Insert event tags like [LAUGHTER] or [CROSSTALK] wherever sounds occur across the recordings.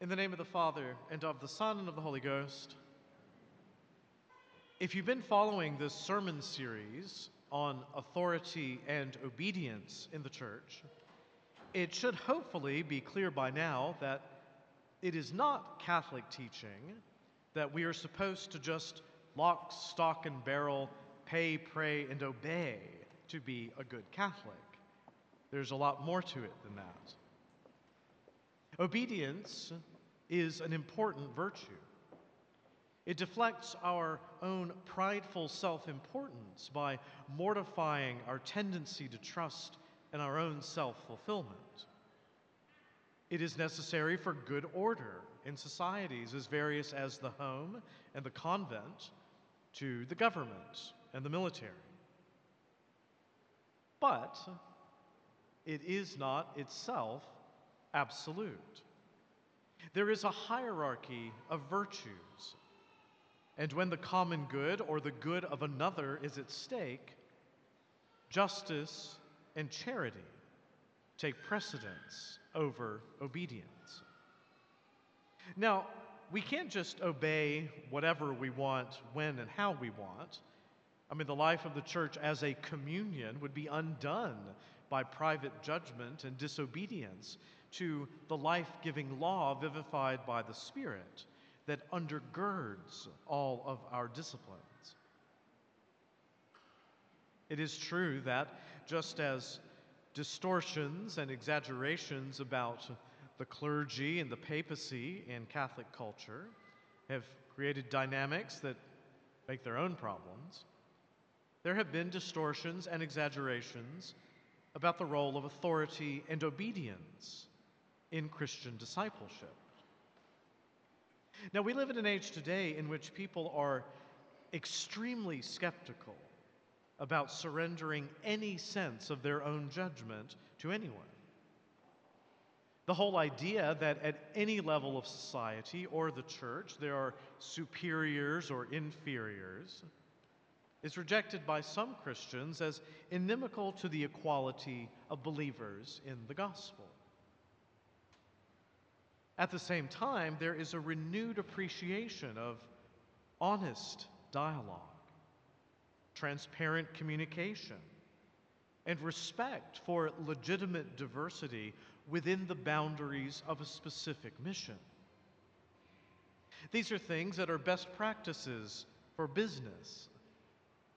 In the name of the Father, and of the Son, and of the Holy Ghost. If you've been following this sermon series on authority and obedience in the church, it should hopefully be clear by now that it is not Catholic teaching that we are supposed to just lock, stock, and barrel, pay, pray, and obey to be a good Catholic. There's a lot more to it than that. Obedience is an important virtue. It deflects our own prideful self importance by mortifying our tendency to trust in our own self fulfillment. It is necessary for good order in societies as various as the home and the convent to the government and the military. But it is not itself absolute. There is a hierarchy of virtues. And when the common good or the good of another is at stake, justice and charity take precedence over obedience. Now, we can't just obey whatever we want, when and how we want. I mean, the life of the church as a communion would be undone by private judgment and disobedience to the life giving law vivified by the Spirit that undergirds all of our disciplines. It is true that just as distortions and exaggerations about the clergy and the papacy in Catholic culture have created dynamics that make their own problems, there have been distortions and exaggerations about the role of authority and obedience in Christian discipleship. Now, we live in an age today in which people are extremely skeptical about surrendering any sense of their own judgment to anyone. The whole idea that at any level of society or the church there are superiors or inferiors is rejected by some Christians as inimical to the equality of believers in the gospel. At the same time, there is a renewed appreciation of honest dialogue, transparent communication, and respect for legitimate diversity within the boundaries of a specific mission. These are things that are best practices for business,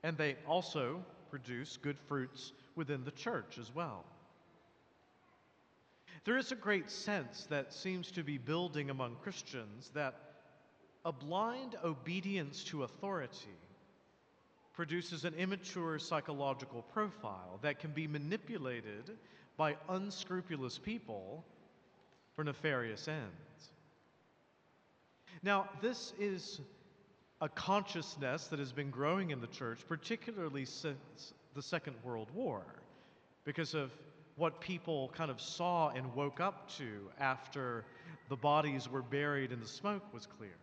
and they also produce good fruits within the church as well. There is a great sense that seems to be building among Christians that a blind obedience to authority produces an immature psychological profile that can be manipulated by unscrupulous people for nefarious ends. Now, this is a consciousness that has been growing in the church, particularly since the Second World War, because of what people kind of saw and woke up to after the bodies were buried and the smoke was clear.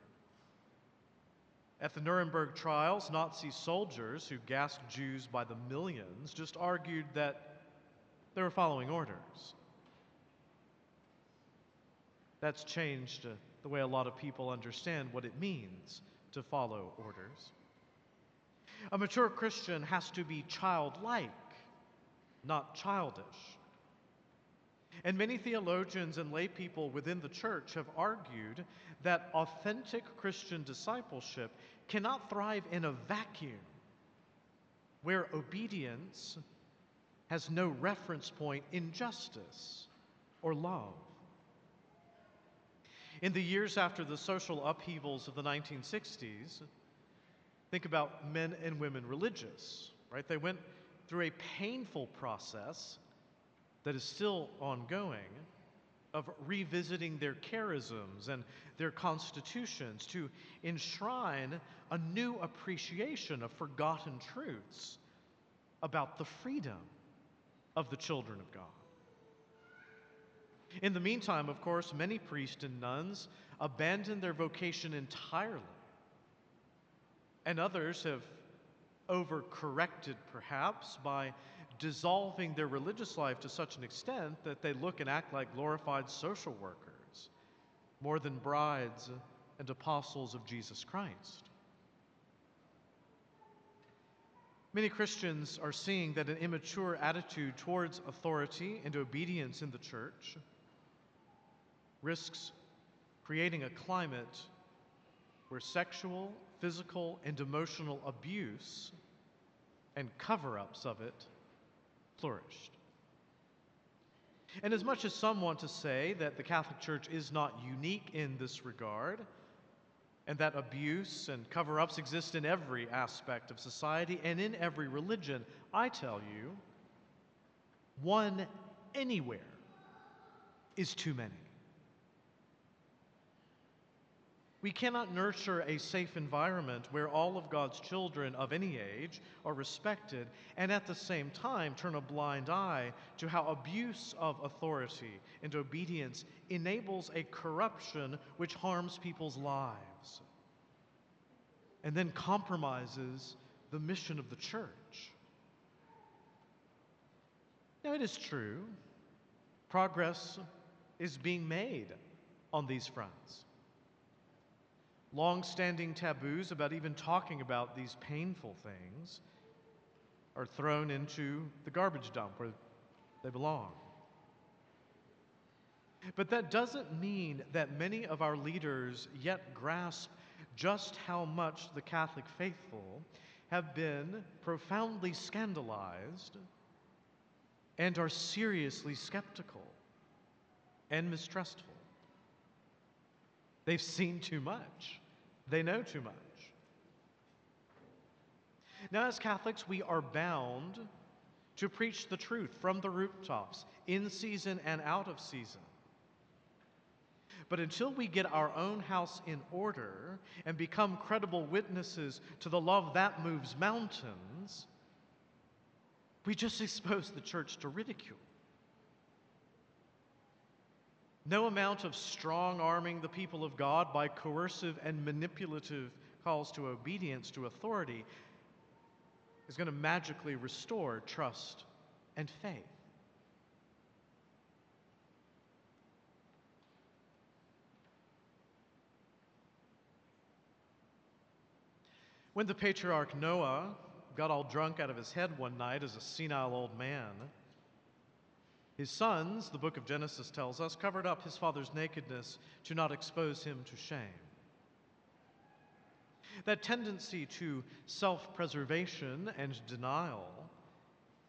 At the Nuremberg trials, Nazi soldiers who gassed Jews by the millions just argued that they were following orders. That's changed uh, the way a lot of people understand what it means to follow orders. A mature Christian has to be childlike, not childish. And many theologians and lay people within the church have argued that authentic Christian discipleship cannot thrive in a vacuum where obedience has no reference point in justice or love. In the years after the social upheavals of the 1960s, think about men and women religious, right? They went through a painful process that is still ongoing of revisiting their charisms and their constitutions to enshrine a new appreciation of forgotten truths about the freedom of the children of God. In the meantime, of course, many priests and nuns abandoned their vocation entirely, and others have overcorrected perhaps by dissolving their religious life to such an extent that they look and act like glorified social workers more than brides and apostles of Jesus Christ. Many Christians are seeing that an immature attitude towards authority and obedience in the church risks creating a climate where sexual, physical, and emotional abuse and cover ups of it flourished. And as much as some want to say that the Catholic Church is not unique in this regard, and that abuse and cover ups exist in every aspect of society and in every religion, I tell you, one anywhere is too many. We cannot nurture a safe environment where all of God's children of any age are respected and at the same time turn a blind eye to how abuse of authority and obedience enables a corruption which harms people's lives and then compromises the mission of the church. Now, it is true, progress is being made on these fronts long standing taboos about even talking about these painful things are thrown into the garbage dump where they belong. But that doesn't mean that many of our leaders yet grasp just how much the Catholic faithful have been profoundly scandalized and are seriously skeptical and mistrustful. They've seen too much, they know too much. Now, as Catholics, we are bound to preach the truth from the rooftops, in season and out of season. But until we get our own house in order and become credible witnesses to the love that moves mountains, we just [LAUGHS] expose the church to ridicule. No amount of strong arming the people of God by coercive and manipulative calls to obedience to authority is going to magically restore trust and faith. When the patriarch Noah got all drunk out of his head one night as a senile old man, his sons, the book of Genesis tells us, covered up his father's nakedness to not expose him to shame. That tendency to self preservation and denial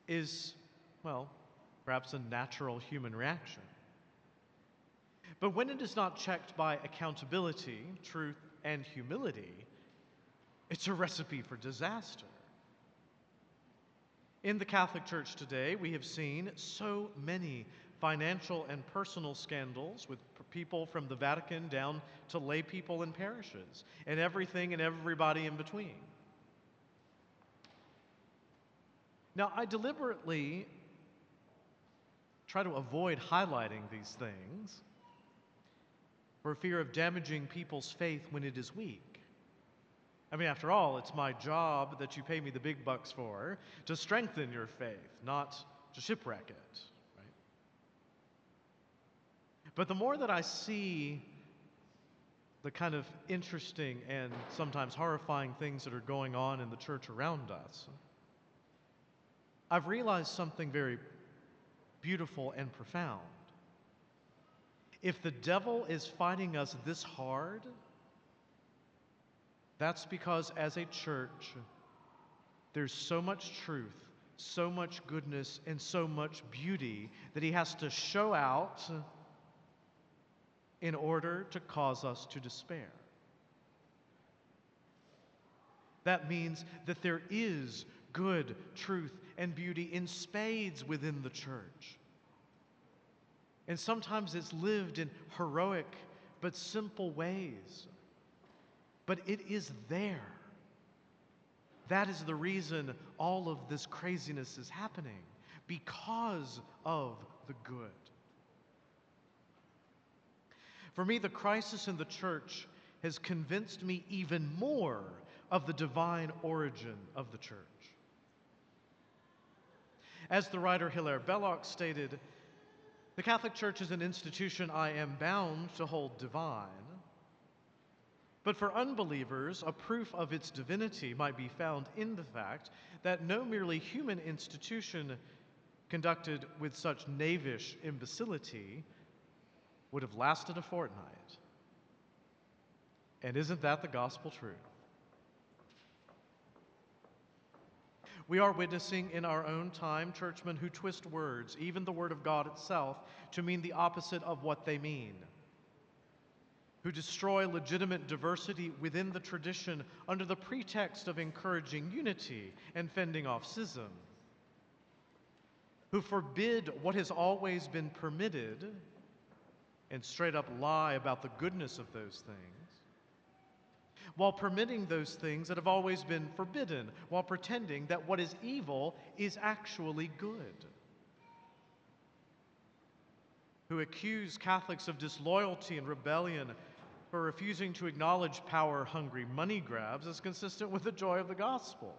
is, well, perhaps a natural human reaction. But when it is not checked by accountability, truth, and humility, it's a recipe for disaster. In the Catholic Church today, we have seen so many financial and personal scandals with people from the Vatican down to lay people in parishes and everything and everybody in between. Now, I deliberately try to avoid highlighting these things for fear of damaging people's faith when it is weak. I mean, after all, it's my job that you pay me the big bucks for to strengthen your faith, not to shipwreck it, right? But the more that I see the kind of interesting and sometimes horrifying things that are going on in the church around us, I've realized something very beautiful and profound. If the devil is fighting us this hard, that's because as a church, there's so much truth, so much goodness, and so much beauty that he has to show out in order to cause us to despair. That means that there is good, truth, and beauty in spades within the church. And sometimes it's lived in heroic but simple ways but it is there. That is the reason all of this craziness is happening because of the good. For me, the crisis in the church has convinced me even more of the divine origin of the church. As the writer Hilaire Belloc stated, The Catholic Church is an institution I am bound to hold divine. But for unbelievers, a proof of its divinity might be found in the fact that no merely human institution conducted with such knavish imbecility would have lasted a fortnight. And isn't that the gospel truth? We are witnessing in our own time churchmen who twist words, even the Word of God itself, to mean the opposite of what they mean, who destroy legitimate diversity within the tradition under the pretext of encouraging unity and fending off schism, who forbid what has always been permitted and straight up lie about the goodness of those things while permitting those things that have always been forbidden, while pretending that what is evil is actually good. Who accuse Catholics of disloyalty and rebellion for refusing to acknowledge power hungry money grabs as consistent with the joy of the gospel.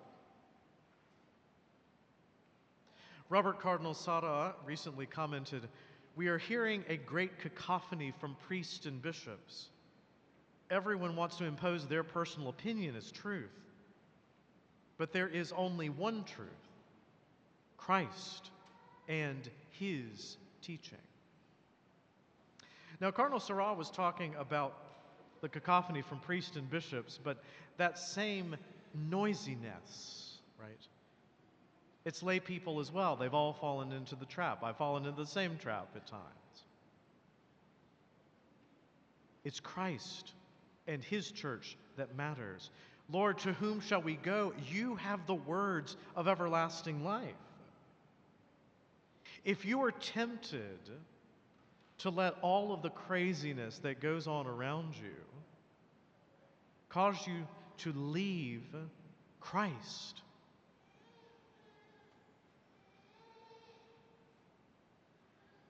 Robert Cardinal Sarah recently commented We are hearing a great cacophony from priests and bishops everyone wants to impose their personal opinion as truth. But there is only one truth Christ and his teaching. Now, Cardinal Sarah was talking about the cacophony from priests and bishops, but that same noisiness, right? It's lay people as well. They've all fallen into the trap. I've fallen into the same trap at times. It's Christ and his church that matters. Lord, to whom shall we go? You have the words of everlasting life. If you are tempted to let all of the craziness that goes on around you cause you to leave Christ,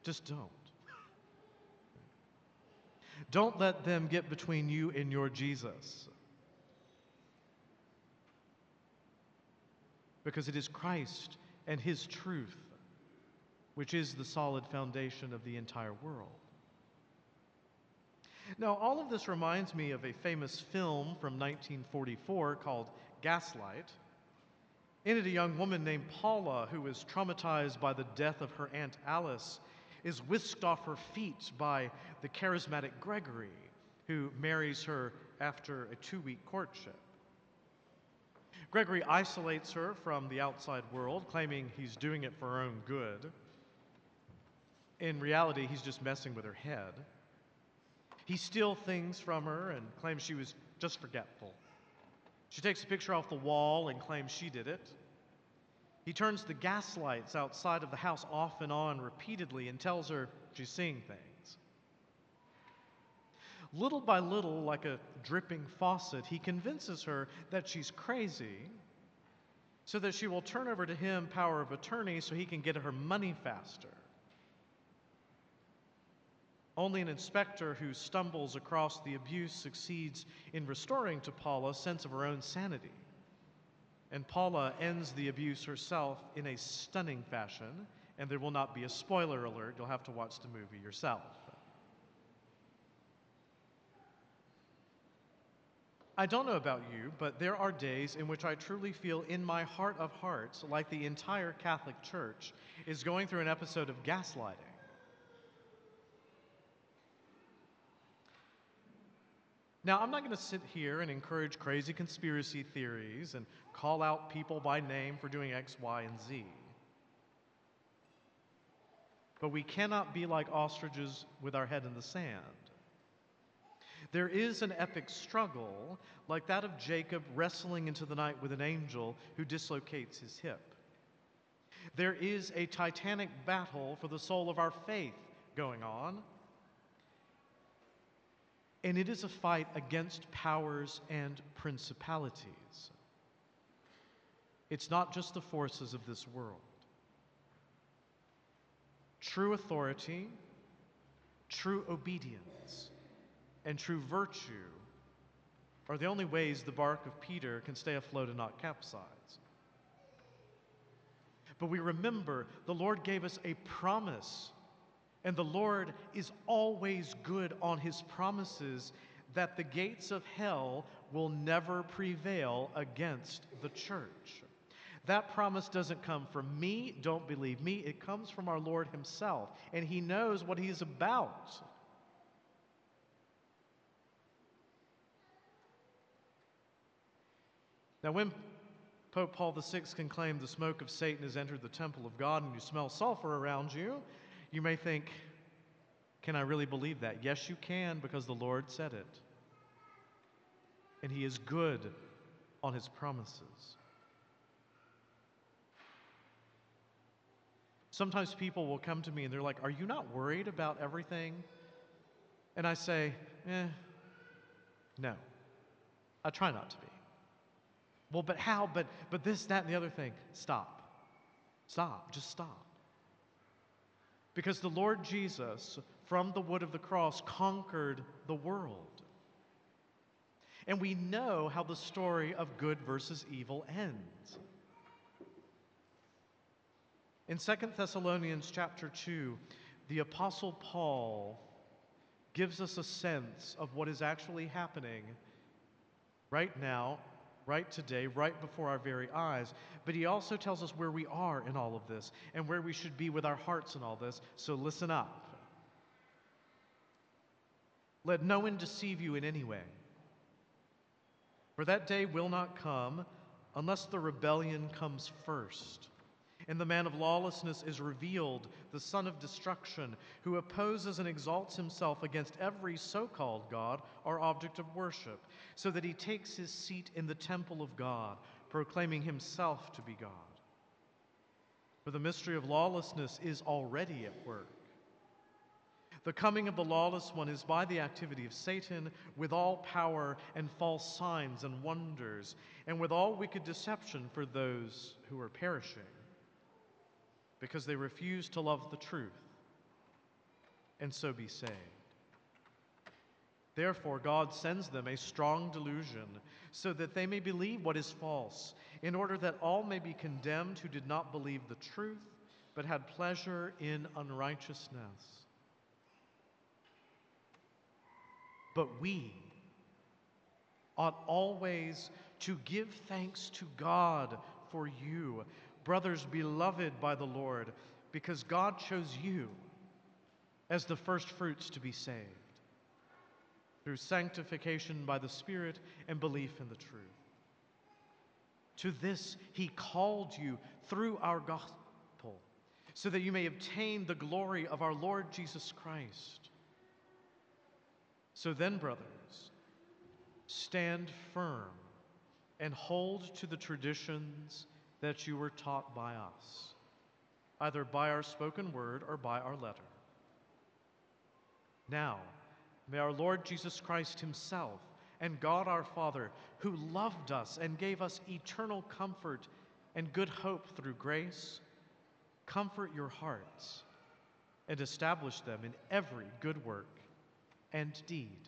just don't. Don't let them get between you and your Jesus. Because it is Christ and His truth which is the solid foundation of the entire world. Now, all of this reminds me of a famous film from 1944 called Gaslight. In it, a young woman named Paula, who is traumatized by the death of her Aunt Alice, is whisked off her feet by the charismatic Gregory, who marries her after a two week courtship. Gregory isolates her from the outside world, claiming he's doing it for her own good. In reality, he's just messing with her head. He steals things from her and claims she was just forgetful. She takes a picture off the wall and claims she did it. He turns the gas lights outside of the house off and on repeatedly and tells her she's seeing things. Little by little, like a dripping faucet, he convinces her that she's crazy so that she will turn over to him power of attorney so he can get her money faster. Only an inspector who stumbles across the abuse succeeds in restoring to Paula a sense of her own sanity. And Paula ends the abuse herself in a stunning fashion, and there will not be a spoiler alert. You'll have to watch the movie yourself. I don't know about you, but there are days in which I truly feel in my heart of hearts like the entire Catholic Church is going through an episode of gaslighting. Now, I'm not going to sit here and encourage crazy conspiracy theories and call out people by name for doing X, Y, and Z. But we cannot be like ostriches with our head in the sand. There is an epic struggle, like that of Jacob wrestling into the night with an angel who dislocates his hip. There is a titanic battle for the soul of our faith going on. And it is a fight against powers and principalities. It's not just the forces of this world. True authority, true obedience, and true virtue are the only ways the bark of Peter can stay afloat and not capsize. But we remember the Lord gave us a promise And the Lord is always good on his promises that the gates of hell will never prevail against the church. That promise doesn't come from me, don't believe me. It comes from our Lord himself, and he knows what he's about. Now, when Pope Paul VI can claim the smoke of Satan has entered the temple of God and you smell sulfur around you, you may think, can I really believe that? Yes, you can because the Lord said it. And He is good on His promises. Sometimes people will come to me and they're like, Are you not worried about everything? And I say, Eh, no. I try not to be. Well, but how? But but this, that, and the other thing. Stop. Stop. Just stop. Because the Lord Jesus, from the wood of the cross, conquered the world. And we know how the story of good versus evil ends. In 2 Thessalonians chapter 2, the Apostle Paul gives us a sense of what is actually happening right now right today, right before our very eyes. But he also tells us where we are in all of this and where we should be with our hearts in all this. So listen up. Let no one deceive you in any way. For that day will not come unless the rebellion comes first and the man of lawlessness is revealed, the son of destruction, who opposes and exalts himself against every so called God or object of worship, so that he takes his seat in the temple of God, proclaiming himself to be God. For the mystery of lawlessness is already at work. The coming of the lawless one is by the activity of Satan with all power and false signs and wonders, and with all wicked deception for those who are perishing because they refuse to love the truth and so be saved. Therefore, God sends them a strong delusion so that they may believe what is false, in order that all may be condemned who did not believe the truth, but had pleasure in unrighteousness. But we ought always to give thanks to God for you brothers beloved by the Lord, because God chose you as the first fruits to be saved through sanctification by the Spirit and belief in the truth. To this he called you through our gospel, so that you may obtain the glory of our Lord Jesus Christ. So then, brothers, stand firm and hold to the traditions that you were taught by us, either by our spoken word or by our letter. Now, may our Lord Jesus Christ Himself and God our Father, who loved us and gave us eternal comfort and good hope through grace, comfort your hearts and establish them in every good work and deed.